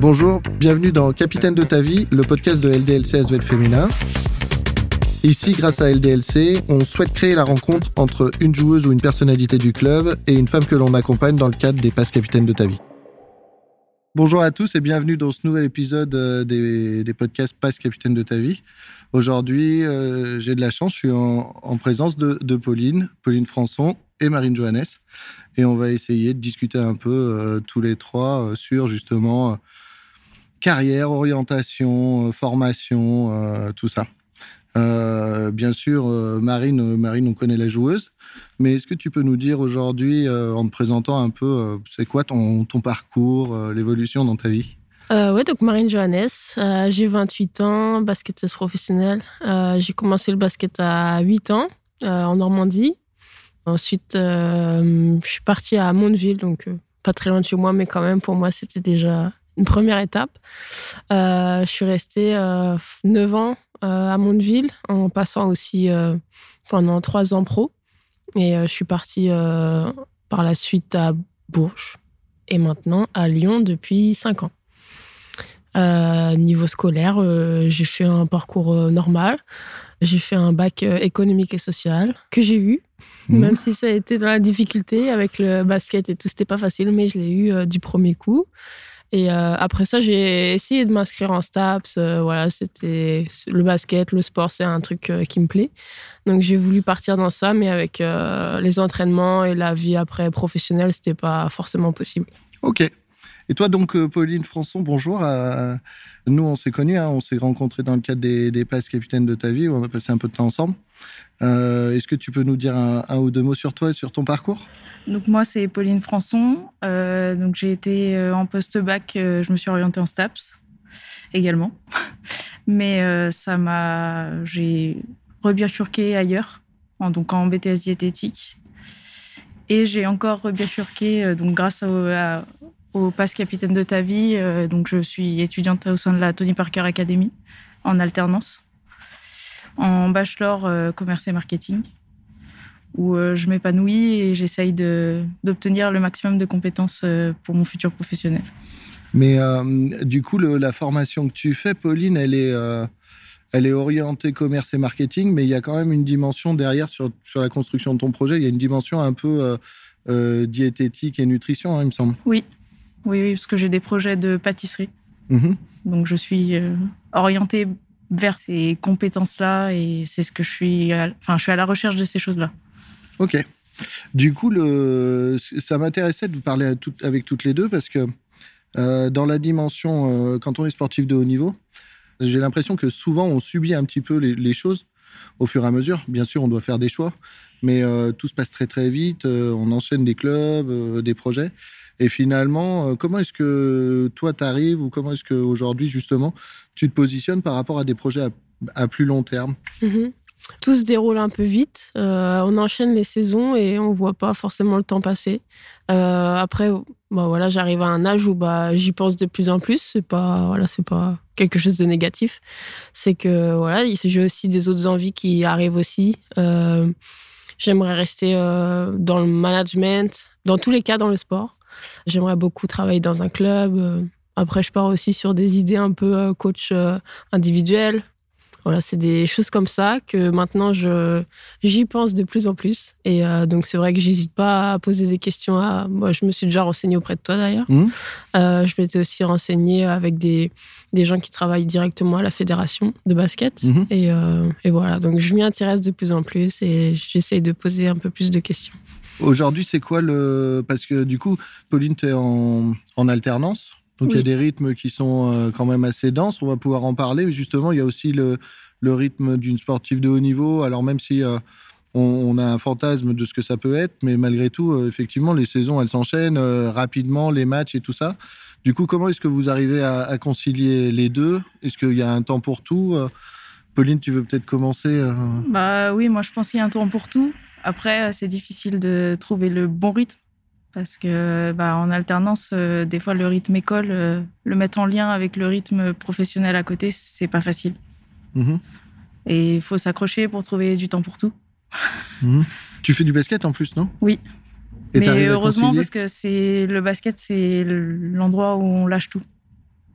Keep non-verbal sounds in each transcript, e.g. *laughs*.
Bonjour, bienvenue dans Capitaine de ta vie, le podcast de LDLC SVL Féminin. Ici, grâce à LDLC, on souhaite créer la rencontre entre une joueuse ou une personnalité du club et une femme que l'on accompagne dans le cadre des passes capitaines de ta vie. Bonjour à tous et bienvenue dans ce nouvel épisode euh, des, podcasts Passe Capitaine de ta vie. Aujourd'hui, euh, j'ai de la chance, je suis en, présence de, Pauline, Pauline Françon et Marine Johannes. Et on va essayer de discuter un peu euh, tous les trois sur justement carrière, orientation, formation, tout ça. bien sûr, Marine, Marine, on connaît la joueuse, mais est-ce que tu peux nous dire aujourd'hui, euh, en te présentant un peu, euh, c'est quoi ton, parcours, euh, l'évolution dans ta vie? Oui, donc Marine Johannes, j'ai 28 ans, basketteuse professionnelle. j'ai commencé le basket à 8 ans en Normandie. Ensuite, je suis partie à Mondeville, donc pas très loin de chez moi, mais quand même pour moi c'était déjà une première étape. je suis restée 9 ans à Mondeville en passant aussi pendant 3 ans pro. Et euh, je suis partie euh, par la suite à Bourges et maintenant à Lyon depuis 5 ans. Euh, niveau scolaire, j'ai fait un parcours normal. J'ai fait un bac économique et social que j'ai eu, mmh. même si ça a été dans la difficulté avec le basket et tout, c'était pas facile, mais je l'ai eu du premier coup. Et après ça, j'ai essayé de m'inscrire en STAPS. voilà, c'était le basket, le sport, c'est un truc qui me plaît. Donc j'ai voulu partir dans ça, mais avec euh, les entraînements et la vie après professionnelle, c'était pas forcément possible. Ok. Et toi donc, euh, Pauline Françon, bonjour. Euh, nous, on s'est connus, hein, on s'est rencontrés dans le cadre des, des passes capitaines de ta vie, où on a passé un peu de temps ensemble. Est-ce que tu peux nous dire un, ou deux mots sur toi et sur ton parcours? Donc moi, c'est Pauline Françon. donc j'ai été en post-bac, je me suis orientée en STAPS également. *laughs* Mais ça m'a, j'ai rebifurqué ailleurs, en, donc en BTS diététique. Et j'ai encore rebifurqué euh, donc grâce au, au pass capitaine de ta vie. Euh, donc je suis étudiante au sein de la Tony Parker Academy en alternance, en bachelor euh, commerce et marketing, où je m'épanouis et j'essaye d'obtenir le maximum de compétences pour mon futur professionnel. Mais du coup, la formation que tu fais, Pauline, elle est elle est orientée commerce et marketing, mais il y a quand même une dimension derrière sur, sur la construction de ton projet. Il y a une dimension un peu euh, euh, diététique et nutrition, hein, il me semble. Oui, oui, oui parce que j'ai des projets de pâtisserie. Mhm. Donc je suis euh, orientée vers ces compétences-là et c'est ce que je suis. enfin, je suis à la recherche de ces choses-là. Ok. Du coup, le, ça m'intéressait de vous parler avec toutes les deux parce que dans la dimension, quand on est sportif de haut niveau, j'ai l'impression que souvent, on subit un petit peu les, choses au fur et à mesure. Bien sûr, on doit faire des choix, mais euh, tout se passe très très vite. Euh, on enchaîne des clubs, euh, des projets. Et finalement, comment est-ce que toi, tu arrives ou comment est-ce qu'aujourd'hui, justement, tu te positionnes par rapport à des projets à, plus long terme? Mm-hmm. Tout se déroule un peu vite. on enchaîne les saisons et on voit pas forcément le temps passer. après, bah voilà, j'arrive à un âge où bah, j'y pense de plus en plus. C'est pas, voilà, pas quelque chose de négatif. C'est que voilà, j'ai aussi des autres envies qui arrivent aussi. Euh, j'aimerais rester euh, dans le management, dans tous les cas dans le sport. J'aimerais beaucoup travailler dans un club. Euh, après, je pars aussi sur des idées un peu coach individuel. Voilà, c'est des choses comme ça que maintenant je j'y pense de plus en plus. Et euh, donc c'est vrai que j'hésite pas à poser des questions. À moi, je me suis déjà renseignée auprès de toi d'ailleurs. Mmh. Euh, je m'étais aussi renseignée avec des des gens qui travaillent directement à la fédération de basket. Mmh. Et, euh, et, voilà, donc je m'y intéresse de plus en plus et j'essaye de poser un peu plus de questions. Aujourd'hui, c'est quoi le parce que du coup, Pauline, tu es en, en alternance. Donc il y a des rythmes qui sont euh, quand même assez denses, on va pouvoir en parler. Mais justement, il y a aussi le, le rythme d'une sportive de haut niveau. Alors même si euh, on, a un fantasme de ce que ça peut être, mais malgré tout, euh, effectivement, les saisons, elles s'enchaînent rapidement, les matchs et tout ça. Du coup, comment est-ce que vous arrivez à, concilier les deux? Est-ce qu'il y a un temps pour tout? Pauline, tu veux peut-être commencer Bah oui, moi je pense qu'il y a un temps pour tout. Après, c'est difficile de trouver le bon rythme parce que bah, en alternance, euh, des fois le rythme école, euh, le mettre en lien avec le rythme professionnel à côté, c'est pas facile. Mhm. Et il faut s'accrocher pour trouver du temps pour tout. Mhm. Tu fais du basket en plus, non? Oui. Mais heureusement, parce que c'est le basket, c'est l'endroit où on lâche tout.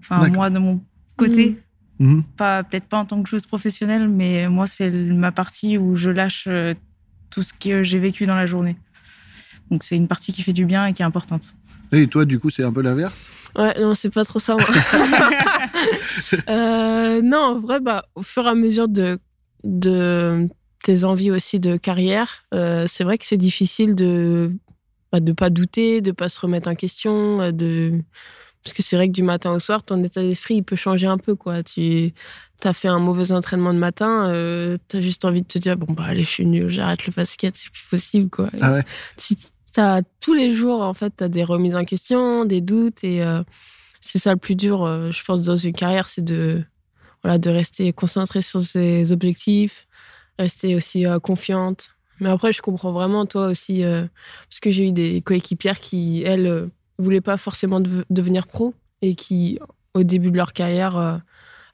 Enfin, moi, de mon côté, mmh. Mmh. pas peut-être pas en tant que joueuse professionnelle, mais moi, c'est ma partie où je lâche euh, tout ce que j'ai vécu dans la journée. Donc, c'est une partie qui fait du bien et qui est importante. Et toi, du coup, c'est un peu l'inverse? Ouais, non, c'est pas trop ça, moi. *laughs* Euh, non, en vrai, bah, au fur et à mesure de, de tes envies aussi de carrière, euh, c'est vrai que c'est difficile de ne bah, pas douter, de pas se remettre en question, euh, de parce que c'est vrai que du matin au soir, ton état d'esprit il peut changer un peu quoi. Tu as fait un mauvais entraînement de matin, euh, tu as juste envie de te dire bon bah allez je suis nul, j'arrête le basket, c'est plus possible quoi. Ah ouais. as, tous les jours en fait, tu as des remises en question, des doutes et c'est ça le plus dur, je pense dans une carrière, c'est de voilà de rester concentré sur ses objectifs, rester aussi euh, confiante. Mais après, je comprends vraiment toi aussi, euh, parce que j'ai eu des coéquipières qui, elles, euh, voulaient pas forcément devenir pro et qui, au début de leur carrière,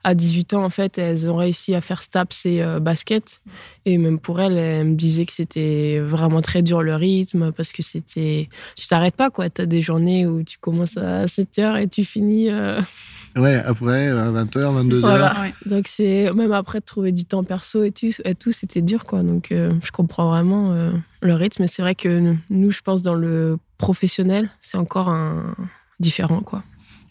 à 18 ans, en fait, elles ont réussi à faire STAPS et basket. Et même pour elles, elles me disaient que c'était vraiment très dur le rythme parce que c'était. Tu t'arrêtes pas, quoi. Tu as des journées où tu commences à 7 h et tu finis. *laughs* Ouais, après, à 20h, 22h. Donc, c'est même après de trouver du temps perso et tout, et tout c'était dur, quoi. Donc, euh, je comprends vraiment euh, le rythme. C'est vrai que nous, je pense, dans le professionnel, c'est encore un... différent, quoi.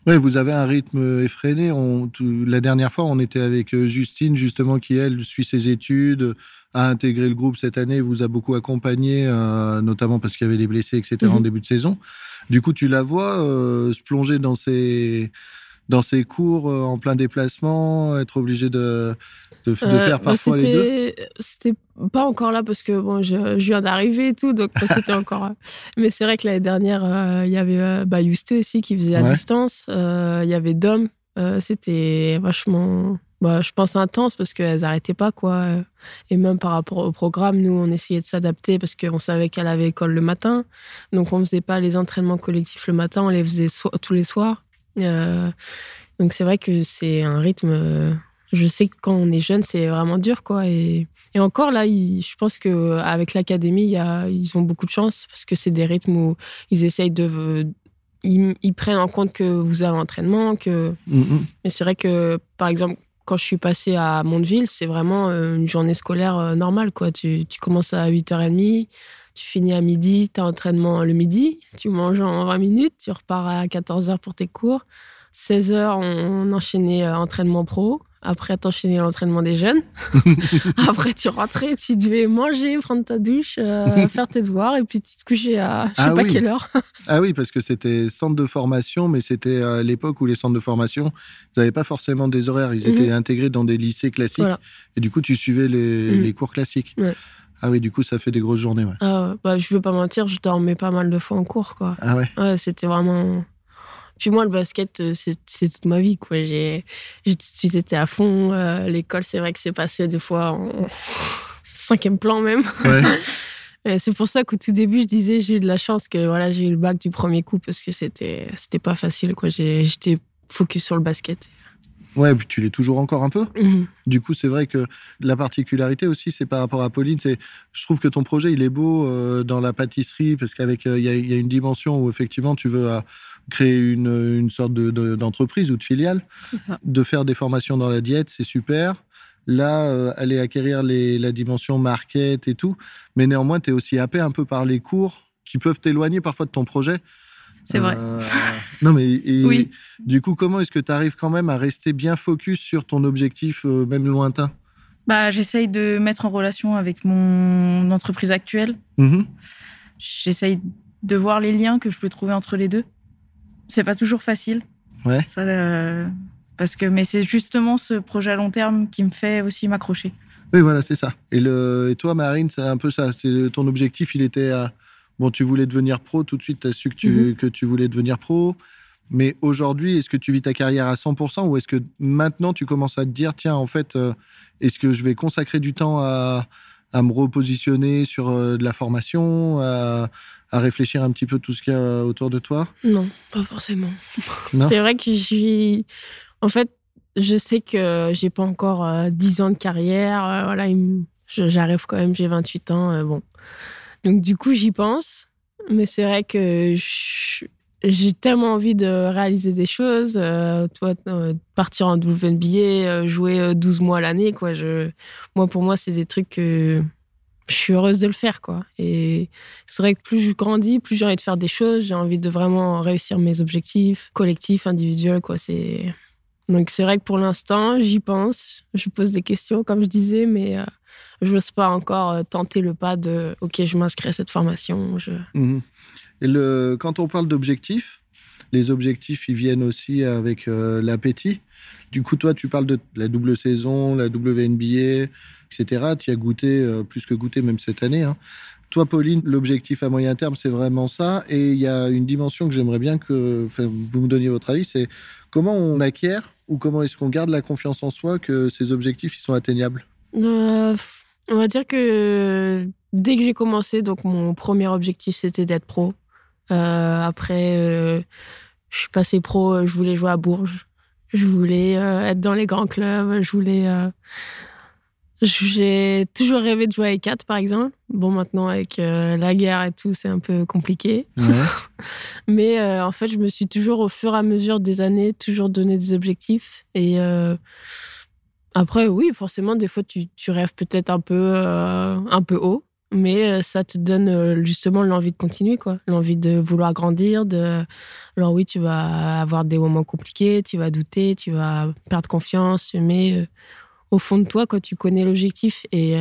Oui, vous avez un rythme effréné. On, la dernière fois, on était avec euh, Justine, justement, qui, elle, suit ses études, a intégré le groupe cette année, vous a beaucoup accompagné, notamment parce qu'il y avait des blessés, etc., en mhm. début de saison. Du coup, tu la vois se plonger dans ses dans ses cours euh, en plein déplacement, être obligé de, de, euh, faire bah, parfois les deux C'était pas encore là parce que bon, je, viens d'arriver et tout, donc c'était encore. Euh, *laughs* mais c'est vrai que l'année dernière, il y avait bah, Juste aussi qui faisait à distance. Il y avait Dom. c'était vachement, bah, je pense, intense parce qu'elles n'arrêtaient pas, quoi. Et même par rapport au programme, nous, on essayait de s'adapter parce qu'on savait qu'elle avait école le matin. Donc, on ne faisait pas les entraînements collectifs le matin, on les faisait tous les soirs. Euh, donc c'est vrai que c'est un rythme. Euh, je sais que quand on est jeune, c'est vraiment dur, quoi. Et, et encore là, je pense que avec l'académie, ils ont beaucoup de chance parce que c'est des rythmes où ils essayent de, ils, prennent en compte que vous avez l'entraînement, que. Mm-hmm. Mais c'est vrai que, par exemple, quand je suis passée à Mondeville, c'est vraiment euh, une journée scolaire normale, quoi. Tu, tu commences à 8h30, tu finis à midi, tu as entraînement le midi, tu manges en 20 minutes, tu repars à 14h pour tes cours. 16h, on, enchaînait euh, entraînement pro. Après, t'enchaînais l'entraînement des jeunes. *laughs* Après, tu rentrais, tu devais manger, prendre ta douche, euh, *laughs* faire tes devoirs, et puis tu te couchais à je sais ah pas quelle heure. ah oui, parce que c'était centre de formation, mais c'était à l'époque où les centres de formation, ils n'avaient pas forcément des horaires. Ils étaient mhm. intégrés dans des lycées classiques. Et du coup, tu suivais les, mhm. les cours classiques. Ouais. Ah oui, du coup, ça fait des grosses journées. Ouais. Ah, bah, je veux pas mentir, je dormais pas mal de fois en cours. Quoi. Ah ouais Ouais, c'était vraiment. Puis moi, le basket, euh, c'est toute ma vie. Quoi. J'ai, tout de suite été à fond. Euh, l'école, c'est vrai que c'est passé des fois en *laughs* cinquième plan même. Ouais. *laughs* c'est pour ça qu'au tout début, je disais j'ai eu de la chance que voilà, j'ai eu le bac du premier coup parce que c'était, c'était pas facile. Quoi. J'étais focus sur le basket. Ouais, puis tu l'es toujours encore un peu. Mhm. Du coup, c'est vrai que la particularité aussi, c'est par rapport à Pauline, c'est je trouve que ton projet, il est beau euh, dans la pâtisserie, parce qu'avec euh, il y, a une dimension où effectivement tu veux euh, créer une, une sorte d'entreprise ou de filiale, de faire des formations dans la diète, c'est super. Là, aller acquérir les, la dimension market et tout, mais néanmoins, tu es aussi happé un peu par les cours qui peuvent t'éloigner parfois de ton projet. C'est vrai. Euh, non, mais oui. du coup, comment est-ce que tu arrives quand même à rester bien focus sur ton objectif, euh, même lointain? Bah, J'essaye de mettre en relation avec mon entreprise actuelle. Mm-hmm. J'essaye de voir les liens que je peux trouver entre les deux. C'est pas toujours facile. Ouais. Ça, euh, parce que, mais c'est justement ce projet à long terme qui me fait aussi m'accrocher. Oui, voilà, c'est ça. Et, le, et toi, Marine, c'est un peu ça. Ton objectif, il était à Bon, tu voulais devenir pro, tout de suite, tu as su que tu, mhm. que tu voulais devenir pro. Mais aujourd'hui, est-ce que tu vis ta carrière à 100% ou est-ce que maintenant tu commences à te dire, tiens, en fait, euh, est-ce que je vais consacrer du temps à, à me repositionner sur euh, de la formation, à, à, réfléchir un petit peu tout ce qu'il y a autour de toi? Non, pas forcément. C'est vrai que je suis. En fait, je sais que j'ai pas encore 10 euh, ans de carrière. voilà, j'arrive quand même, j'ai 28 ans. bon. Donc du coup, j'y pense. mais c'est vrai que j'ai tellement envie de réaliser des choses. Euh, toi, euh, partir en WNBA, jouer 12 mois l'année, quoi. Moi, pour moi, c'est des trucs que je suis heureuse de le faire, quoi. Et c'est vrai que plus je grandis, plus j'ai envie de faire des choses. J'ai envie de vraiment réussir mes objectifs collectifs, individuels, quoi. Donc c'est vrai que pour l'instant, j'y pense. Je pose des questions, comme je disais, mais je n'ose pas encore euh, tenter le pas de OK, je m'inscris à cette formation. Mhm. Quand on parle d'objectifs, les objectifs, ils viennent aussi avec euh, l'appétit. Du coup, toi, tu parles de la double saison, la WNBA, etc. Tu as goûté, euh, plus que goûté, même cette année. Hein. Toi, Pauline, l'objectif à moyen terme, c'est vraiment ça. Et il y a une dimension que j'aimerais bien que vous me donniez votre avis, c'est comment on acquiert ou comment est-ce qu'on garde la confiance en soi que ces objectifs ils sont atteignables? On va dire que dès que j'ai commencé, donc mon premier objectif c'était d'être pro. Euh, après, euh, je suis passé pro, je voulais jouer à Bourges. Je voulais euh, être dans les grands clubs. Je voulais. J'ai toujours rêvé de jouer avec 4 par exemple. Bon, maintenant, avec la guerre et tout, c'est un peu compliqué. *laughs* Mais en fait, je me suis toujours, au fur et à mesure des années, toujours donné des objectifs. Et après, oui, forcément, des fois, tu, rêves peut-être un peu, euh, un peu haut, mais euh, ça te donne euh, justement l'envie de continuer, quoi. L'envie de vouloir grandir. De... Alors oui, tu vas avoir des moments compliqués, tu vas douter, tu vas perdre confiance, mais au fond de toi, quand tu connais l'objectif et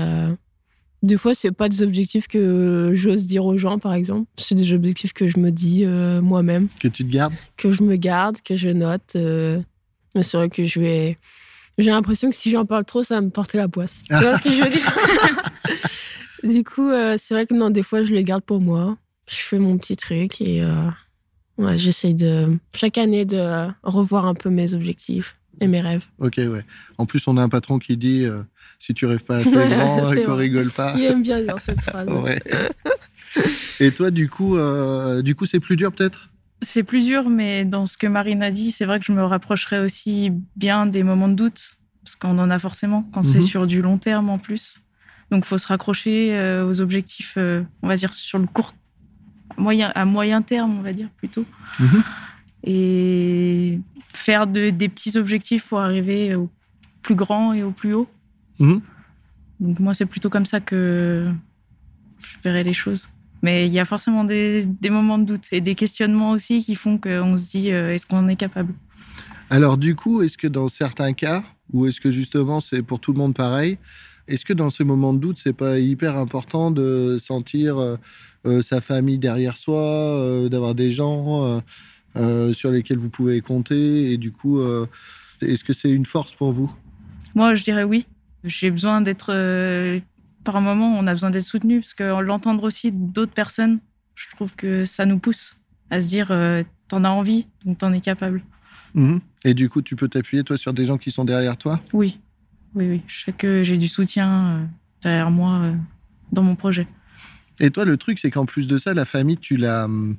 des fois, c'est pas des objectifs que j'ose dire aux gens, par exemple. C'est des objectifs que je me dis moi-même. Que tu te gardes? Que je me garde, que je note. mais c'est vrai que je vais j'ai l'impression que si j'en parle trop, ça va me porter la poisse. *laughs* Tu vois ce que je veux dire? *laughs* Du coup, euh, c'est vrai que non, des fois, je les garde pour moi. Je fais mon petit truc et euh, ouais, j'essaye de, chaque année, de revoir un peu mes objectifs et mes rêves. Ok, ouais. En plus, on a un patron qui dit euh, si tu rêves pas assez grand, qu'on rigole pas. Il aime bien dire cette phrase. *laughs* ouais. et toi, du coup, du coup, c'est plus dur peut-être? C'est plus dur, mais dans ce que Marine a dit, c'est vrai que je me rapprocherai aussi bien des moments de doute, parce qu'on en a forcément quand c'est mhm. sur du long terme en plus. Donc, il faut se raccrocher euh, aux objectifs, euh, on va dire, sur le court, moyen, à moyen terme, on va dire plutôt. Mhm. Et faire des petits objectifs pour arriver au plus grand et au plus haut. Mhm. Donc, moi, c'est plutôt comme ça que je verrai les choses. Mais il y a forcément des, moments de doute et des questionnements aussi qui font qu'on se dit euh, est-ce qu'on en est capable? Alors du coup, est-ce que dans certains cas, ou est-ce que justement c'est pour tout le monde pareil, est-ce que dans ces moments de doute, c'est pas hyper important de sentir euh, euh, sa famille derrière soi, d'avoir des gens sur lesquels vous pouvez compter et du coup, est-ce que c'est une force pour vous? Moi, je dirais oui. J'ai besoin d'être par un moment, on a besoin d'être soutenu parce que l'entendre aussi d'autres personnes, je trouve que ça nous pousse à se dire euh, t'en as envie, donc t'en es capable. Mhm. Et du coup, tu peux t'appuyer toi sur des gens qui sont derrière toi? Oui, oui, oui. Je sais que j'ai du soutien euh, derrière moi euh, dans mon projet. Et toi, le truc, c'est qu'en plus de ça, la famille, tu l'as. Hum,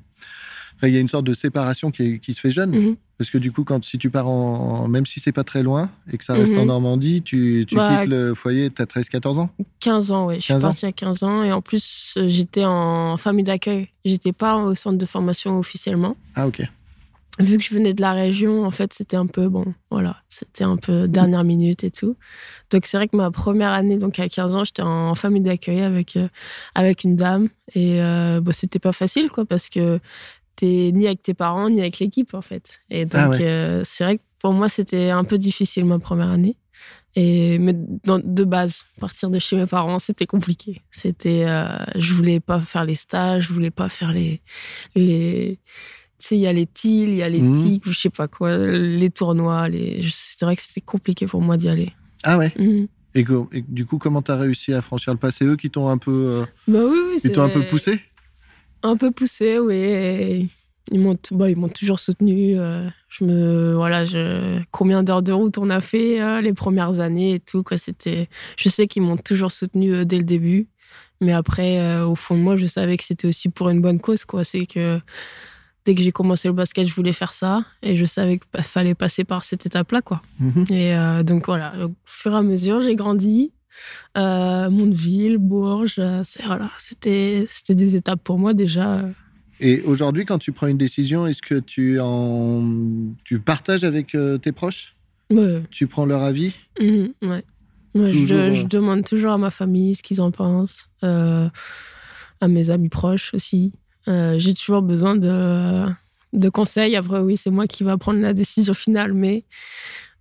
il y a une sorte de séparation qui, se fait jeune. Mhm. Parce que du coup, quand, si tu pars en. Même si c'est pas très loin et que ça reste en mhm. Normandie, tu, bah, quittes le foyer, tu as 13-14 ans? 15 ans, oui. Je suis partie à 15 ans. Et en plus, j'étais en famille d'accueil. J'étais pas au centre de formation officiellement. Ah, ok. Vu que je venais de la région, en fait, c'était un peu. Bon, voilà. C'était un peu dernière minute et tout. Donc, c'est vrai que ma première année, donc à 15 ans, j'étais en famille d'accueil avec, euh, avec une dame. Et euh, bon, c'était pas facile, quoi, parce que ni avec tes parents, ni avec l'équipe, en fait. Et ah donc, euh, c'est vrai que pour moi, c'était un peu difficile ma première année. Et mais de base, partir de chez mes parents, c'était compliqué. C'était, euh, je voulais pas faire les stages, je voulais pas faire les, les, tu sais, il y a les TIL, il y a les mmh. TIC, ou je sais pas quoi, les tournois. Les, c'est vrai que c'était compliqué pour moi d'y aller. Ah ouais. Mmh. Et, du coup, comment tu as réussi à franchir le pas C'est eux qui t'ont un peu, euh, bah oui, oui, ils t'ont un peu poussé? Un peu poussé, oui. ils m'ont bah, ils m'ont toujours soutenu. Euh, je me voilà, je, combien d'heures de route on a fait euh, les premières années et tout quoi. C'était, je sais qu'ils m'ont toujours soutenu euh, dès le début, mais après au fond de moi, je savais que c'était aussi pour une bonne cause quoi. C'est que dès que j'ai commencé le basket, je voulais faire ça et je savais qu'il fallait passer par cette étape-là quoi. Mm-hmm. Et donc voilà, au fur et à mesure, j'ai grandi euh, Mondeville, Bourges, euh, voilà, c'était des étapes pour moi déjà. Et aujourd'hui, quand tu prends une décision, est-ce que tu en tu partages avec euh, tes proches? Ouais. Tu prends leur avis? Mhm, ouais. Toujours, je euh, demande toujours à ma famille ce qu'ils en pensent, euh, à mes amis proches aussi. Euh, J'ai toujours besoin de, de conseils. Après, oui, c'est moi qui va prendre la décision finale, mais,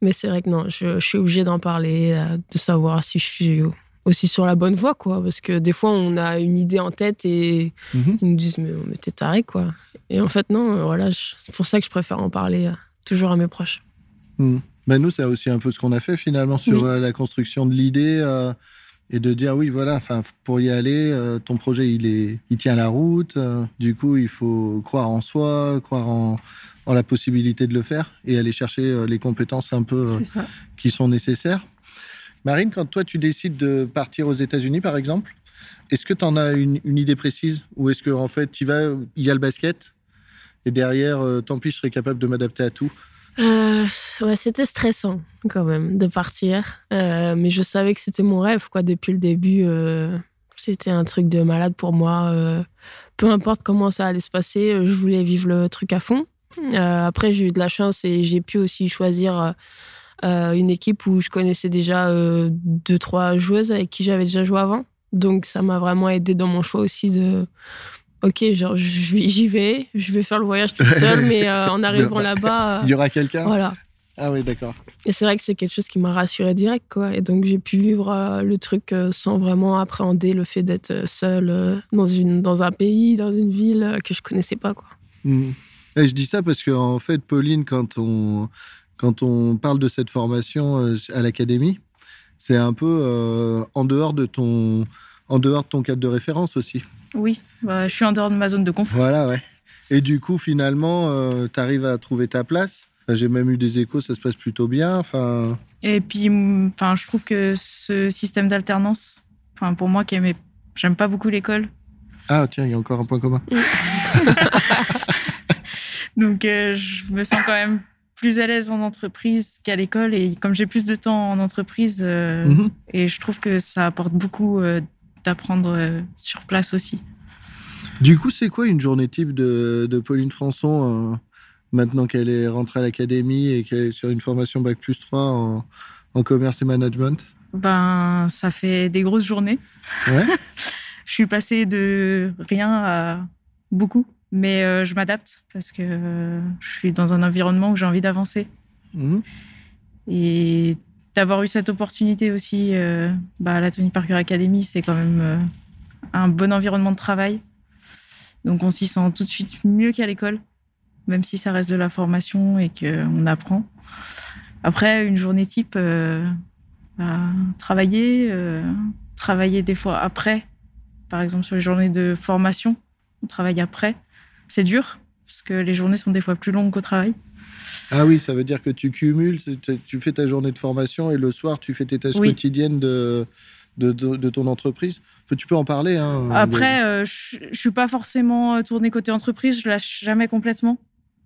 mais c'est vrai que non, je, je suis obligée d'en parler, euh, de savoir si je suis aussi sur la bonne voie, quoi. Parce que des fois, on a une idée en tête et Mhm. ils nous disent, mais, mais t'es taré, quoi. Et en fait, non, euh, voilà, c'est pour ça que je préfère en parler toujours à mes proches. Hmm. Ben nous, c'est aussi un peu ce qu'on a fait finalement sur Oui. la construction de l'idée euh, et de dire oui, voilà, enfin, pour y aller, euh, ton projet, il, est, il tient la route. euh, du coup, il faut croire en soi, croire en, en la possibilité de le faire et aller chercher euh, les compétences un peu qui sont nécessaires. Marine, quand toi, tu décides de partir aux États-Unis, par exemple, est-ce que tu en as une, une idée précise ou est-ce que en fait, tu vas, il y a le basket et derrière, tant pis, je serai capable de m'adapter à tout? Euh, ouais, c'était stressant quand même de partir, Euh, mais je savais que c'était mon rêve quoi depuis le début. euh, c'était un truc de malade pour moi. peu importe comment ça allait se passer, je voulais vivre le truc à fond. Après, j'ai eu de la chance et j'ai pu aussi choisir une équipe où je connaissais déjà deux trois joueuses avec qui j'avais déjà joué avant. Donc ça m'a vraiment aidé dans mon choix aussi de Ok, genre j'y vais, je vais faire le voyage toute seule, mais euh, en *laughs* arrivant là-bas, euh, Il y aura quelqu'un? voilà. Ah oui, d'accord. Et c'est vrai que c'est quelque chose qui m'a rassurée direct, quoi. Et donc j'ai pu vivre euh, le truc euh, sans vraiment appréhender le fait d'être seule euh, dans, une, dans un pays, dans une ville que je connaissais pas, quoi. Mhm. Et je dis ça parce que en fait, Pauline, quand on quand on parle de cette formation à l'académie, c'est un peu en dehors de ton en dehors de ton cadre de référence aussi. Oui, bah, je suis en dehors de ma zone de confort. Voilà, ouais. Et du coup, finalement, tu arrives à trouver ta place? Enfin, J'ai même eu des échos, ça se passe plutôt bien. Enfin, Et puis, enfin, je trouve que ce système d'alternance, enfin, pour moi qui aimais, j'aime pas beaucoup l'école, ah tiens, il y a encore un point commun. *laughs* donc euh, je me sens quand même plus à l'aise en entreprise qu'à l'école. Et comme j'ai plus de temps en entreprise, euh, Mhm. et je trouve que ça apporte beaucoup euh, d'apprendre euh, sur place aussi. Du coup, c'est quoi une journée type de, de Pauline Françon euh, maintenant qu'elle est rentrée à l'académie et qu'elle est sur une formation Bac plus 3 en, en commerce et management? Ben, ça fait des grosses journées. Ouais. *laughs* Je suis passée de rien à beaucoup, mais euh, je m'adapte parce que euh, je suis dans un environnement où j'ai envie d'avancer. Mhm. Et d'avoir eu cette opportunité aussi euh, bah, à la Tony Parker Academy, c'est quand même euh, un bon environnement de travail. Donc on s'y sent tout de suite mieux qu'à l'école, même si ça reste de la formation et qu'on apprend. Après, une journée type, euh, bah, travailler, travailler des fois après, par exemple sur les journées de formation, on travaille après. C'est dur, parce que les journées sont des fois plus longues qu'au travail. Ah oui, ça veut dire que tu cumules, tu fais ta journée de formation et le soir, tu fais tes tâches Oui. quotidiennes de, de, de- de ton entreprise. Tu peux en parler. Hein, Après, euh, je je suis pas forcément euh, tournée côté entreprise, je lâche jamais complètement.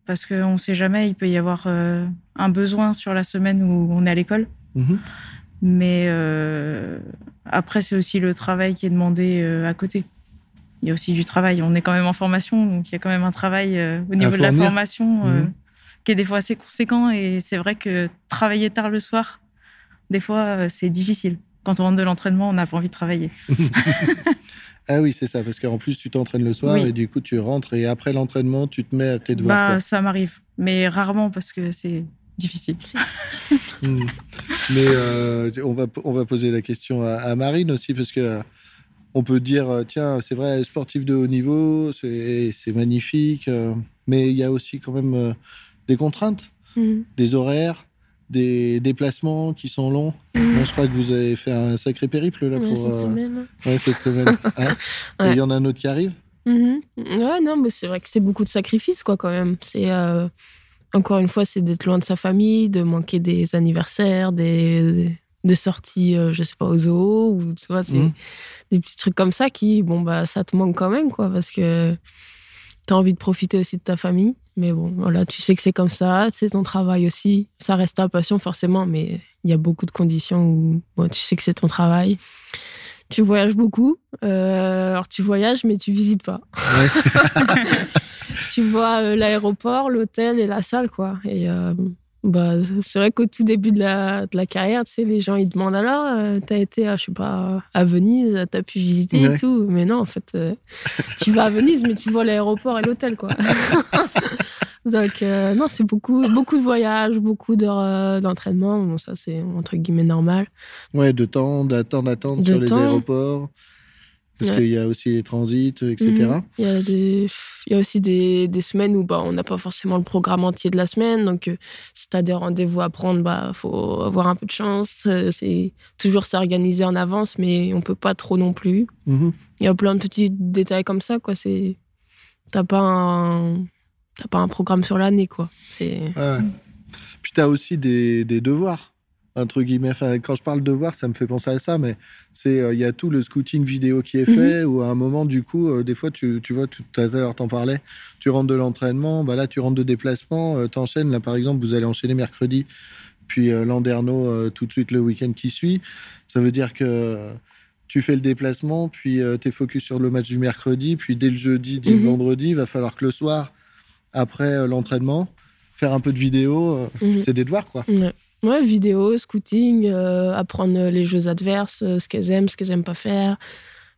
Parce qu'on sait jamais, il peut y avoir euh, un besoin sur la semaine où on est à l'école. Mhm. Mais euh, après, c'est aussi le travail qui est demandé euh, à côté. Il y a aussi du travail. On est quand même en formation, donc il y a quand même un travail euh, au niveau de la formation euh, Mhm. Qui est des fois assez conséquent. Et c'est vrai que travailler tard le soir, des fois, euh, c'est difficile. Quand on rentre de l'entraînement, on n'a pas envie de travailler. *laughs* *laughs* Ah oui, c'est ça, parce qu'en plus, tu t'entraînes le soir Oui. et du coup, tu rentres et après l'entraînement, tu te mets à tes devoirs. Bah, quoi. ça m'arrive, mais rarement parce que c'est difficile. Mhm. *laughs* Mais euh, on, va, on va poser la question à, à Marine aussi, parce que euh, on peut dire, tiens, c'est vrai, sportif de haut niveau, c'est magnifique, mais il y a aussi quand même des contraintes, Mhm. des horaires, des déplacements qui sont longs. Mhm. Moi, je crois que vous avez fait un sacré périple là Ouais, pour cette euh, semaine. ouais, cette semaine. *laughs* Et Ouais. il y en a un autre qui arrive? Mhm. Ouais, non, mais c'est vrai que c'est beaucoup de sacrifices, quoi, quand même. C'est euh, encore une fois, c'est d'être loin de sa famille, de manquer des anniversaires, des, des sorties, euh, je sais pas, au zoo, ou tu vois, c'est Mhm. des petits trucs comme ça qui, bon, bah, ça te manque quand même, quoi, parce que tu as envie de profiter aussi de ta famille. Mais bon, voilà, tu sais que c'est comme ça, c'est ton travail aussi. Ça reste ta passion, forcément, mais il y a beaucoup de conditions où bon, tu sais que c'est ton travail. Tu voyages beaucoup. Euh, alors, tu voyages, mais tu visites pas. Ouais. *laughs* tu vois l'aéroport, l'hôtel et la salle, quoi. Et bah, c'est vrai qu'au tout début de la, de la carrière, tu sais, les gens ils demandent alors, euh, t'as été, à, je sais pas, à Venise, t'as pu visiter et tout. Mais non, en fait, euh, tu vas à Venise, mais tu vois l'aéroport et l'hôtel, quoi. *laughs* Donc, euh, non, c'est beaucoup, beaucoup de voyages, beaucoup d'heures d'entraînement. Bon, ça, c'est entre guillemets normal. Ouais, de temps, d'attendre, d'attendre sur les aéroports. Parce qu'il y a aussi les transits, etc. Mhm. Il, y a y aussi des, des semaines où bah, on n'a pas forcément le programme entier de la semaine. Donc, euh, si tu as des rendez-vous à prendre, il bah, faut avoir un peu de chance. Euh, c'est toujours s'organiser en avance, mais on peut pas trop non plus. Mhm. Il y a plein de petits détails comme ça. Tu n'as pas, un... pas un programme sur l'année. quoi. Puis tu as aussi des, des devoirs entre guillemets. Enfin, quand je parle de voir, ça me fait penser à ça, mais c'est euh, il y a tout le scouting vidéo qui est mhm. fait, ou à un moment, du coup, euh, des fois, tu, tu vois, tout à l'heure, t'en parlais, tu rentres de l'entraînement, bah là, tu rentres de déplacement, euh, t'enchaînes. Là, par exemple, vous allez enchaîner mercredi, puis Landerneau tout de suite le week-end qui suit. Ça veut dire que tu fais le déplacement, puis tu es focus sur le match du mercredi, puis dès le jeudi, dès le mhm. vendredi, il va falloir que le soir, après l'entraînement, faire un peu de vidéo. Mhm. C'est des devoirs, quoi. Ouais, vidéo, scouting, euh, apprendre les jeux adverses, euh, ce qu'elles aiment, ce qu'elles aiment pas faire.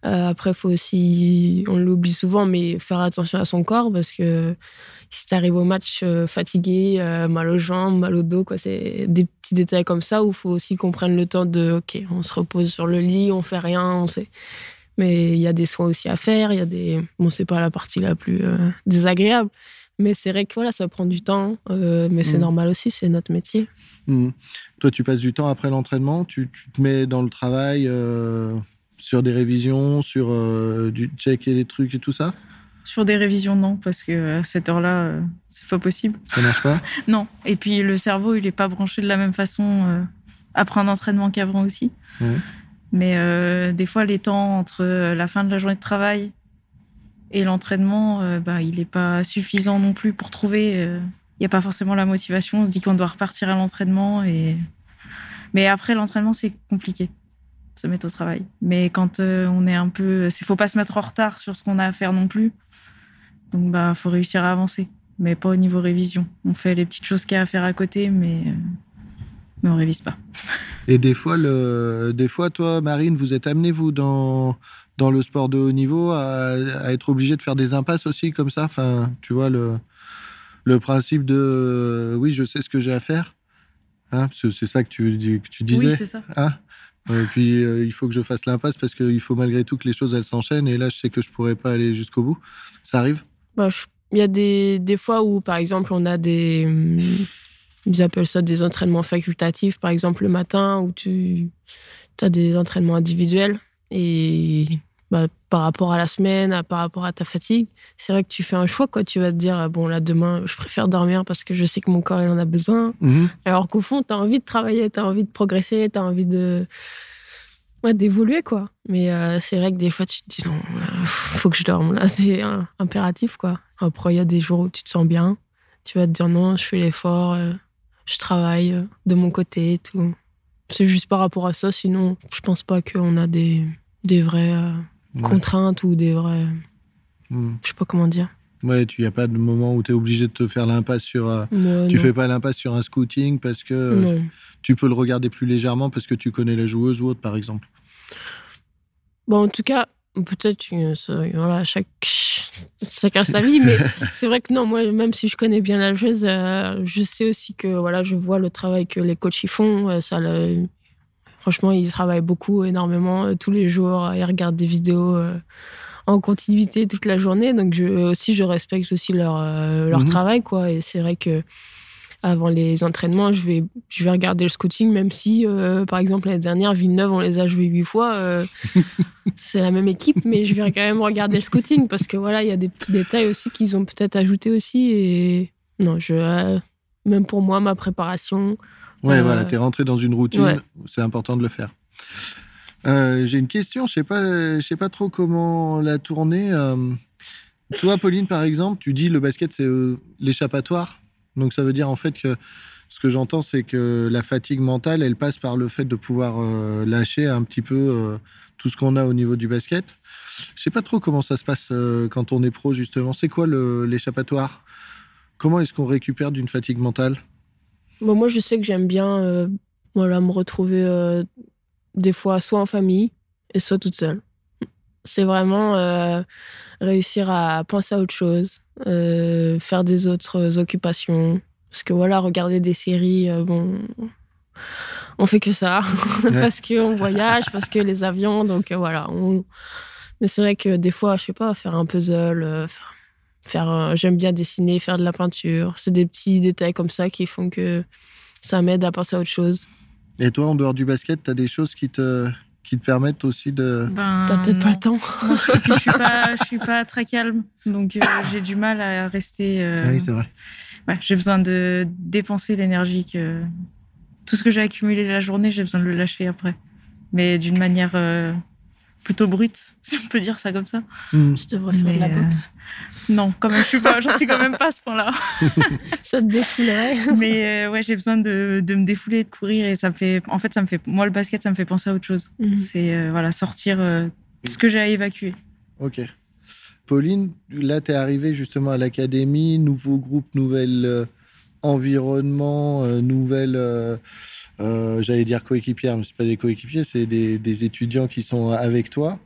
Euh, après, faut aussi, on l'oublie souvent, mais faire attention à son corps parce que si tu arrives au match fatigué, mal aux jambes, mal au dos, quoi, c'est des petits détails comme ça où il faut aussi qu'on prenne le temps de, ok, on se repose sur le lit, on fait rien, on sait. Mais il y a des soins aussi à faire, il y a des, bon, c'est pas la partie la plus désagréable, mais c'est vrai que voilà, ça prend du temps, mais c'est mmh. normal aussi, c'est notre métier. Mmh. Toi, tu passes du temps après l'entraînement, tu, te mets dans le travail euh, sur des révisions, sur euh, du check et des trucs et tout ça? Sur des révisions, non, parce que à cette heure-là, euh, c'est pas possible. Ça marche pas? *laughs* Non. Et puis le cerveau, il est pas branché de la même façon après un entraînement qu'avant aussi. Mmh. Mais des fois, les temps entre la fin de la journée de travail et l'entraînement, bah, il n'est pas suffisant non plus pour trouver n'y a pas forcément la motivation. On se dit qu'on doit repartir à l'entraînement. Et... Mais après, l'entraînement, c'est compliqué, se mettre au travail. Mais quand euh, on est un peu. Il faut pas se mettre en retard sur ce qu'on a à faire non plus. Donc, bah, faut réussir à avancer. Mais pas au niveau révision. On fait les petites choses qu'il y a à faire à côté, mais. Euh, mais on révise pas. Et des fois, des fois, toi, Marine, vous êtes amené, vous, dans, dans le sport de haut niveau, à, à être obligé de faire des impasses aussi, comme ça Enfin, tu vois, le le principe de euh, oui, je sais ce que j'ai à faire. Hein, c'est ça que tu, que tu disais. Oui, c'est ça. Hein et puis euh, il faut que je fasse l'impasse parce qu'il faut malgré tout que les choses elles s'enchaînent. Et là, je sais que je pourrais pas aller jusqu'au bout. Ça arrive? Bah, Il y a des, des, fois où, par exemple, on a des. Hum, ils appellent ça des entraînements facultatifs, par exemple le matin, où tu as des entraînements individuels. Et bah, par rapport à la semaine, par rapport à ta fatigue, c'est vrai que tu fais un choix. Quoi. Tu vas te dire, bon, là, demain, je préfère dormir parce que je sais que mon corps, il en a besoin. Mhm. Alors qu'au fond, tu as envie de travailler, tu as envie de progresser, tu as envie de d'évoluer. quoi. Mais euh, c'est vrai que des fois, tu te dis, non, il faut que je dorme. Là, c'est impératif. quoi. Après, il y a des jours où tu te sens bien. Tu vas te dire, non, je fais l'effort, euh, je travaille euh, de mon côté et tout. C'est juste par rapport à ça. Sinon, je pense pas qu'on a des, des vrais contraintes ou des vrais. Hmm. Je sais pas comment dire. Ouais, il n'y a pas de moment où tu es obligé de te faire l'impasse sur. Euh, tu fais pas l'impasse sur un scouting parce que euh, tu peux le regarder plus légèrement parce que tu connais la joueuse ou autre, par exemple. Bon, en tout cas, peut-être, voilà, chaque, chacun sa vie, mais *laughs* c'est vrai que non, moi, même si je connais bien la joueuse, euh, je sais aussi que voilà, je vois le travail que les coachs y font. ça, le, Franchement, ils travaillent beaucoup, énormément, euh, tous les jours. Ils regardent des vidéos euh, en continuité toute la journée. Donc, je, aussi, je respecte aussi leur, euh, leur mhm. travail, quoi. Et c'est vrai que avant les entraînements, je vais, je vais regarder le scouting, même si, par exemple, l'année dernière, Villeneuve, on les a joués huit fois. *laughs* c'est la même équipe, mais je vais quand même regarder le scouting parce que voilà, il y a des petits détails aussi qu'ils ont peut-être ajoutés aussi. Et non, je, même pour moi, ma préparation, Ouais, voilà, euh, tu es rentré dans une routine, c'est important de le faire. Euh, j'ai une question, je sais pas, je sais pas trop comment la tourner. Euh, toi, Pauline, par exemple, tu dis le basket c'est l'échappatoire, donc ça veut dire en fait que ce que j'entends, c'est que la fatigue mentale, elle passe par le fait de pouvoir lâcher un petit peu tout ce qu'on a au niveau du basket. Je sais pas trop comment ça se passe quand on est pro, justement. C'est quoi l'échappatoire? Comment est-ce qu'on récupère d'une fatigue mentale? Bon, Moi, je sais que j'aime bien euh, voilà, me retrouver euh, des fois soit en famille et soit toute seule. C'est vraiment réussir à penser à autre chose, faire des autres occupations. Parce que voilà, regarder des séries, bon, on fait que ça. *laughs* parce qu'on voyage, parce que les avions, donc voilà. On... Mais c'est vrai que des fois, je sais pas, faire un puzzle, euh, faire, euh, j'aime bien dessiner, faire de la peinture. C'est des petits détails comme ça qui font que ça m'aide à penser à autre chose. Et toi, en dehors du basket, tu as des choses qui te, qui te permettent aussi de. Ben, T'as peut-être pas le temps. je, suis pas, je suis pas très calme, donc euh, j'ai du mal à rester. Ah oui, c'est vrai. Ouais, j'ai besoin de dépenser l'énergie que tout ce que j'ai accumulé la journée, j'ai besoin de le lâcher après, mais d'une manière plutôt brute, *laughs* si on peut dire ça comme ça. Hmm. Je devrais faire de la boxe. Euh, non, quand même, je suis pas, j'en suis quand même pas à ce point-là. *laughs* ça te défoulerait. *laughs* Mais euh, ouais, j'ai besoin de, de, me défouler, de courir et ça me fait, en fait, ça me fait, moi le basket, ça me fait penser à autre chose. Hmm. C'est euh, voilà, sortir ce que j'ai à évacuer. Ok. Pauline, là, tu es arrivée justement à l'académie, nouveau groupe, nouvel environnement, nouvelle euh, j'allais dire coéquipière, mais ce pas des coéquipiers, c'est des, étudiants qui sont avec toi.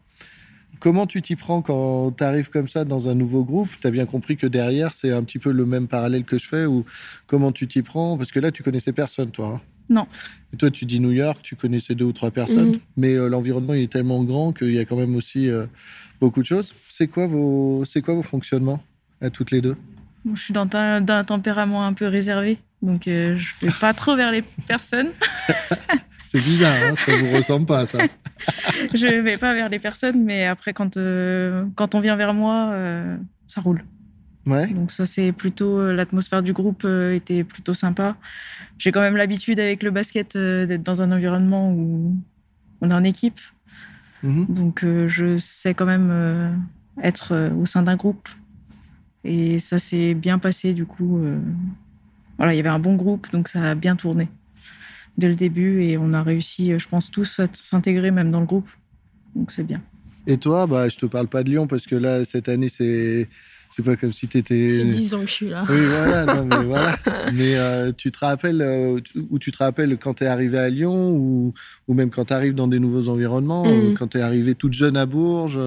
Comment tu t'y prends quand tu arrives comme ça dans un nouveau groupe? Tu as bien compris que derrière, c'est un petit peu le même parallèle que je fais ou comment tu t'y prends? Parce que là, tu connaissais personne, toi. Hein. non. Et toi, tu dis New York, tu connaissais deux ou trois personnes, mhm. mais euh, l'environnement il est tellement grand qu'il y a quand même aussi euh, beaucoup de choses. C'est quoi vos, c'est quoi vos fonctionnements à toutes les deux? Je suis dans un tempérament un peu réservé. Donc, euh, je ne vais pas trop vers les *laughs* personnes. *laughs* c'est bizarre, hein ça ne vous ressemble pas, ça. *laughs* je ne vais pas vers les personnes, mais après, quand, euh, quand on vient vers moi, euh, ça roule. Ouais. Donc, ça, c'est plutôt. L'atmosphère du groupe était plutôt sympa. J'ai quand même l'habitude avec le basket d'être dans un environnement où on est en équipe. Mhm. Donc, je sais quand même être au sein d'un groupe. Et ça s'est bien passé, du coup voilà, il y avait un bon groupe, donc ça a bien tourné dès le début et on a réussi, je pense, tous à s'intégrer même dans le groupe. Donc c'est bien. Et toi, bah, je te parle pas de Lyon parce que là, cette année, c'est. C'est pas comme si tu étais. Ça 10 ans que je suis là. Oui, voilà. non, mais voilà. mais euh, tu te rappelles, euh, ou tu te rappelles quand tu es arrivé à Lyon, ou, ou même quand tu arrives dans des nouveaux environnements, mm. quand tu es arrivé toute jeune à Bourges,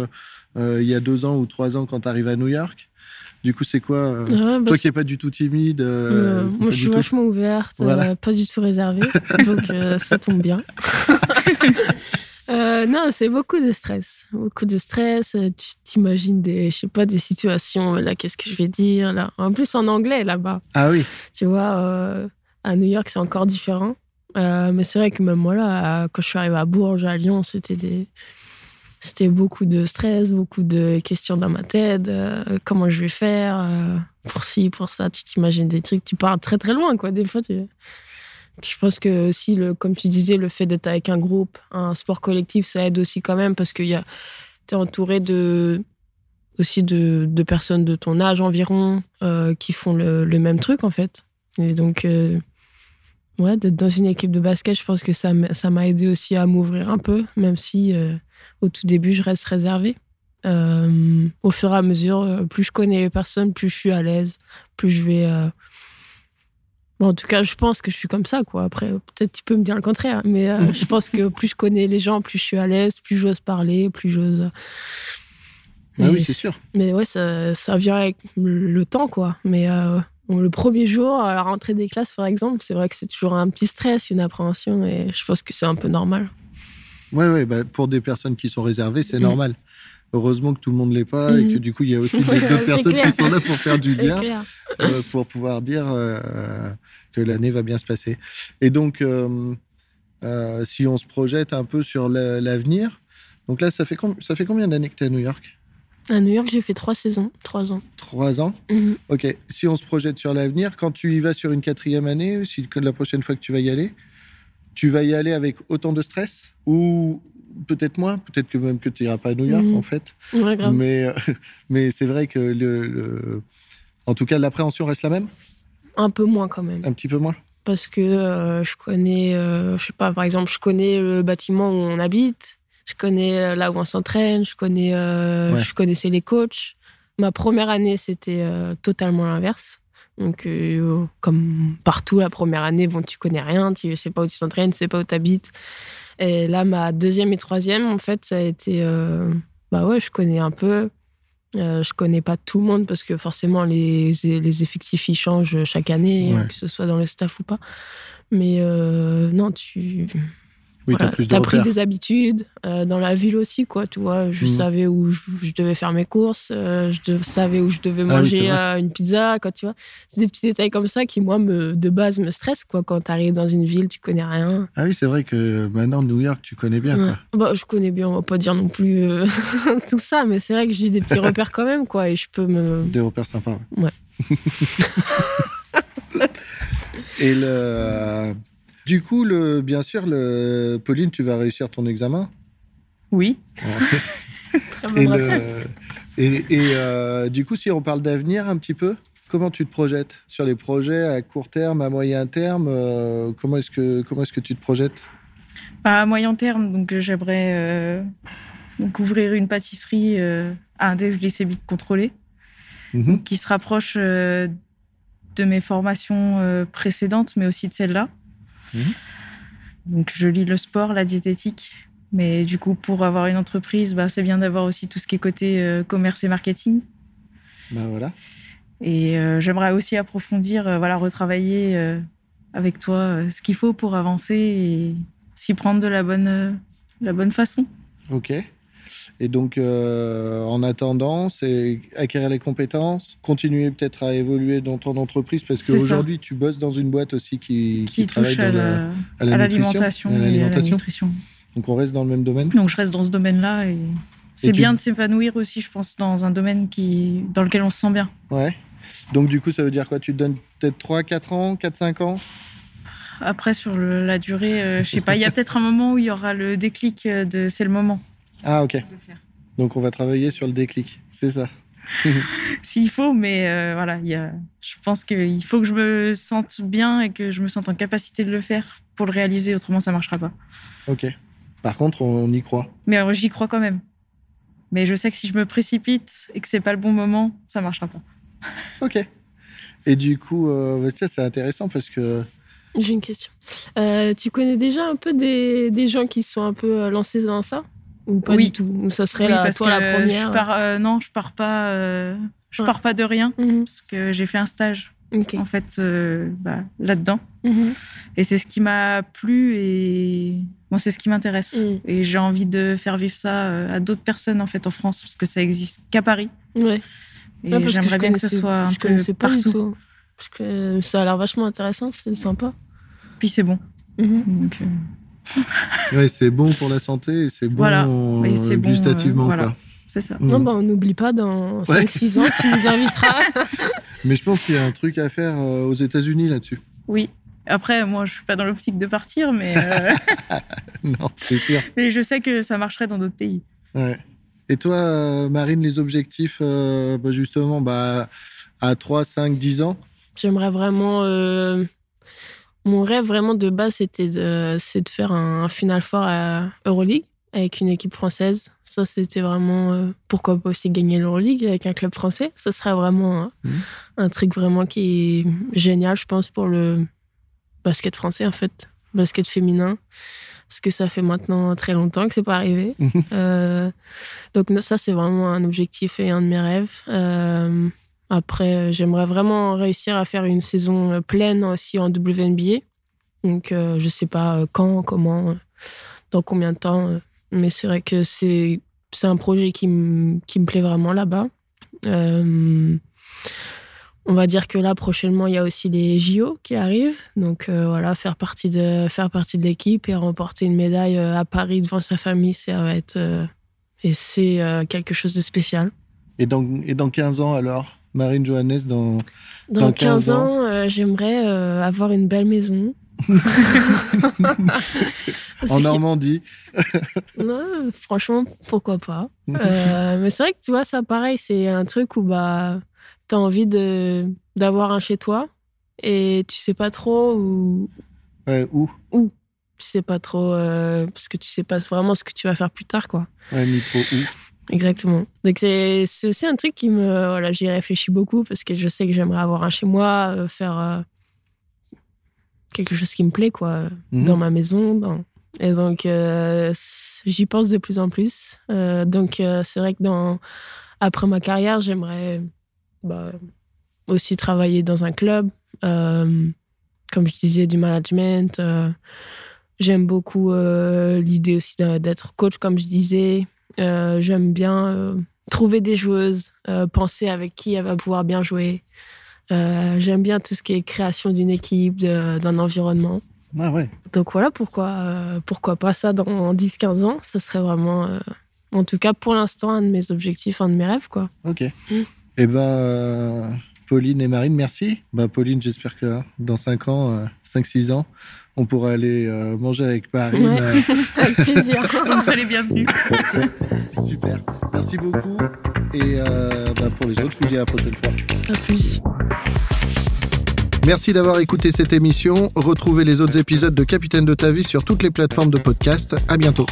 euh, il y a deux ans ou trois ans quand tu arrives à New York? Du coup, c'est quoi euh, ah, bah, Toi qui n'es pas du tout timide euh, Moi, je suis vachement ouverte, euh, pas du tout réservée. *laughs* donc, ça tombe bien. *laughs* non, c'est beaucoup de stress. Beaucoup de stress. Tu t'imagines des, je sais pas, des situations. Là, qu'est-ce que je vais dire là En plus, en anglais là-bas. Ah oui. Tu vois, à New York, c'est encore différent. mais c'est vrai que même moi, là, quand je suis arrivée à Bourges, à Lyon, c'était des c'était beaucoup de stress, beaucoup de questions dans ma tête. Euh, comment je vais faire euh, pour ci, pour ça. Tu t'imagines des trucs, tu pars très très loin, quoi. Des fois, je pense que aussi, le, comme tu disais, le fait d'être avec un groupe, un sport collectif, ça aide aussi quand même parce que tu es entouré de aussi de, de, personnes de ton âge environ euh, qui font le, même truc en fait. Et donc, ouais, d'être dans une équipe de basket, je pense que ça m'a aidé aussi à m'ouvrir un peu, même si au tout début, je reste réservée. Euh, au fur et à mesure, euh, plus je connais les personnes, plus je suis à l'aise, plus je vais. Euh, en tout cas, je pense que je suis comme ça, quoi. Après, peut-être tu peux me dire le contraire, mais *laughs* je pense que plus je connais les gens, plus je suis à l'aise, plus j'ose parler, plus j'ose. Ah oui, c'est sûr. Mais ouais, ça, ça, vient avec le temps, quoi. Mais le premier jour, à la rentrée des classes, par exemple, c'est vrai que c'est toujours un petit stress, une appréhension, et je pense que c'est un peu normal. Oui, ouais, bah, pour des personnes qui sont réservées, c'est mm. normal. Heureusement que tout le monde ne l'est pas et que mm. du coup, il y a aussi *laughs* d'autres personnes qui sont là pour faire du *laughs* lien, euh, pour pouvoir dire euh, que l'année va bien se passer. Et donc, euh, si on se projette un peu sur l'avenir, donc là, ça fait, ça fait combien d'années que tu es à New York? À New York, j'ai fait trois saisons, trois ans. Trois ans? Mm-hmm. Ok. Si on se projette sur l'avenir, quand tu y vas sur une quatrième année, si la prochaine fois que tu vas y aller, tu vas y aller avec autant de stress ou peut-être moins, peut-être que même que tu n'iras pas à New York mhm. en fait. mais euh, *laughs* mais c'est vrai que le, en tout cas l'appréhension reste la même? Un peu moins quand même. Un petit peu moins? Parce que euh, je connais, euh, je sais pas, par exemple, je connais le bâtiment où on habite. Je connais là où on s'entraîne, je connais, je connaissais les coachs. Ma première année, c'était totalement l'inverse. Donc, comme partout, la première année, bon, tu connais rien, tu sais pas où tu t'entraînes, tu sais pas où tu habites. Et là, ma deuxième et troisième, en fait, ça a été. bah ouais, je connais un peu. Euh, je connais pas tout le monde parce que forcément les, les effectifs ils changent chaque année, que ce soit dans le staff ou pas. Mais euh, non, tu oui, tu as, pris des habitudes euh, dans la ville aussi, quoi. Tu vois, je mm. savais où je, devais faire mes courses, euh, je savais où je devais ah manger euh, une pizza, quoi, tu vois. C'est des petits détails comme ça qui, moi, me, de base, me stressent, quoi. Quand tu arrives dans une ville, tu connais rien. Ah oui, c'est vrai que maintenant, New York, tu connais bien, quoi. Bah, je connais bien, on va pas dire non plus *laughs* tout ça, mais c'est vrai que j'ai des petits repères quand même, quoi. Et je peux me. Des repères sympas. Ouais. *laughs* et le du coup, le, bien sûr, le, Pauline, tu vas réussir ton examen? Oui. *laughs* et, euh, du coup, si on parle d'avenir un petit peu, comment tu te projettes? Sur les projets à court terme, à moyen terme euh, Comment est-ce que comment est-ce que tu te projettes? Bah, À moyen terme, donc j'aimerais euh, ouvrir une pâtisserie à index glycémique contrôlé, mhm. qui se rapproche de mes formations précédentes, mais aussi de celle-là. Mhm. Donc, je lis le sport, la diététique. Mais du coup, pour avoir une entreprise, bah, c'est bien d'avoir aussi tout ce qui est côté euh, commerce et marketing. Bah voilà. Et euh, j'aimerais aussi approfondir, euh, voilà, retravailler avec toi ce qu'il faut pour avancer et s'y prendre de la bonne, la bonne façon. Ok. Et donc, euh, en attendant, c'est acquérir les compétences, continuer peut-être à évoluer dans ton entreprise, parce qu'aujourd'hui, tu bosses dans une boîte aussi qui, qui, travaille touche à, l'alimentation et à la nutrition. Donc, on reste dans le même domaine Donc, je reste dans ce domaine-là et c'est bien de s'épanouir aussi, je pense, dans un domaine qui, dans lequel on se sent bien. Ouais. Donc, du coup, ça veut dire quoi? Tu te donnes peut-être 3, 4 ans, 4, 5 ans? Après, sur la durée, euh, je sais pas, il y a peut-être un moment où il y aura le déclic de c'est le moment. Ah, ok. Donc, on va travailler sur le déclic, c'est ça. *laughs* S'il faut, mais euh, voilà, y a, je pense qu'il faut que je me sente bien et que je me sente en capacité de le faire pour le réaliser, autrement ça ne marchera pas. Ok. Par contre, on y croit. Mais euh, j'y crois quand même. Mais je sais que si je me précipite et que c'est pas le bon moment, ça marchera pas. *laughs* ok. Et du coup, euh, c'est intéressant parce que. J'ai une question. tu connais déjà un peu des, des gens qui sont un peu lancés dans ça? Ou pas oui. du tout ça serait la, toi, la première je pars, euh, Non, je pars pas. Euh, je pars pas de rien mhm. parce que j'ai fait un stage en fait euh, bah, là-dedans mhm. et c'est ce qui m'a plu et moi c'est ce qui m'intéresse mhm. et j'ai envie de faire vivre ça à d'autres personnes en fait en France parce que ça existe qu'à Paris. Ouais. Et j'aimerais bien que ce soit un peu partout. Parce que ça a l'air vachement intéressant, c'est sympa. Puis c'est bon. Donc, *laughs* ouais, c'est bon pour la santé et c'est bon voilà. Euh, gustativement. voilà. C'est ça. Non, bah, on n'oublie pas, dans 5-6 ans, tu nous inviteras. *laughs* Mais je pense qu'il y a un truc à faire euh, aux États-Unis là-dessus. Oui. Après, moi, je suis pas dans l'optique de partir, mais. Euh, *laughs* non, c'est sûr. Mais je sais que ça marcherait dans d'autres pays. Ouais. Et toi, Marine, les objectifs, bah, justement, bah, à 3, 5, 10 ans? J'aimerais vraiment mon rêve vraiment de base, c'était de, c'est de faire un, final fort à Euroleague avec une équipe française. Ça, c'était vraiment euh, pourquoi pas aussi gagner l'Euroleague avec un club français. Ça serait vraiment mmh. un truc vraiment qui est génial, je pense, pour le basket français en fait, basket féminin. Parce que ça fait maintenant très longtemps que c'est pas arrivé. *laughs* Euh, donc ça, c'est vraiment un objectif et un de mes rêves. Euh, après, euh, j'aimerais vraiment réussir à faire une saison euh, pleine aussi en WNBA. Donc, euh, je ne sais pas quand, comment, dans combien de temps. Mais c'est vrai que c'est un projet qui, me plaît vraiment là-bas. on va dire que là, prochainement, il y a aussi les JO qui arrivent. Donc, voilà, faire partie de, de l'équipe et remporter une médaille à Paris devant sa famille, ça va être. et c'est quelque chose de spécial. Et dans, et dans 15 ans, alors? Marine Johannes dans, dans, 15, ans, euh, j'aimerais euh, avoir une belle maison. *laughs* en Normandie. *laughs* non, franchement, pourquoi pas. Euh, mais c'est vrai que tu vois, ça pareil, c'est un truc où bah, tu as envie d'avoir un chez toi et tu sais pas trop où. où? Où? Tu sais pas trop, parce que tu sais pas vraiment ce que tu vas faire plus tard, quoi. Ouais, ni trop où? Exactement. Donc c'est aussi un truc qui me... Voilà, j'y réfléchis beaucoup parce que je sais que j'aimerais avoir un chez moi, faire quelque chose qui me plaît, quoi, Mhm. dans ma maison. Dans... Et donc, euh, j'y pense de plus en plus. Euh, donc, euh, c'est vrai que dans... après ma carrière, j'aimerais bah, aussi travailler dans un club. Euh, comme je disais, du management. euh, J'aime beaucoup euh, l'idée aussi d'être coach, comme je disais. Euh, J'aime bien euh, trouver des joueuses, euh, penser avec qui elle va pouvoir bien jouer. J'aime bien tout ce qui est création d'une équipe, d'un environnement. Ah ouais. Donc voilà pourquoi, pourquoi pas ça dans 10-15 ans? Ça serait vraiment, en tout cas pour l'instant, un de mes objectifs, un de mes rêves. Quoi. Ok. Mm. Eh ben, Pauline et Marine, merci. Bah, Pauline, j'espère que dans 5 ans, 5-6 ans, on pourra aller euh, manger avec. Ouais. euh, *laughs* Avec plaisir. *laughs* Donc, soyez les bienvenus. *laughs* super. Merci beaucoup. Et euh, bah, pour les autres, je vous dis à la prochaine fois. à plus. Merci d'avoir écouté cette émission. Retrouvez les autres épisodes de Capitaine de ta vie sur toutes les plateformes de podcast. À bientôt.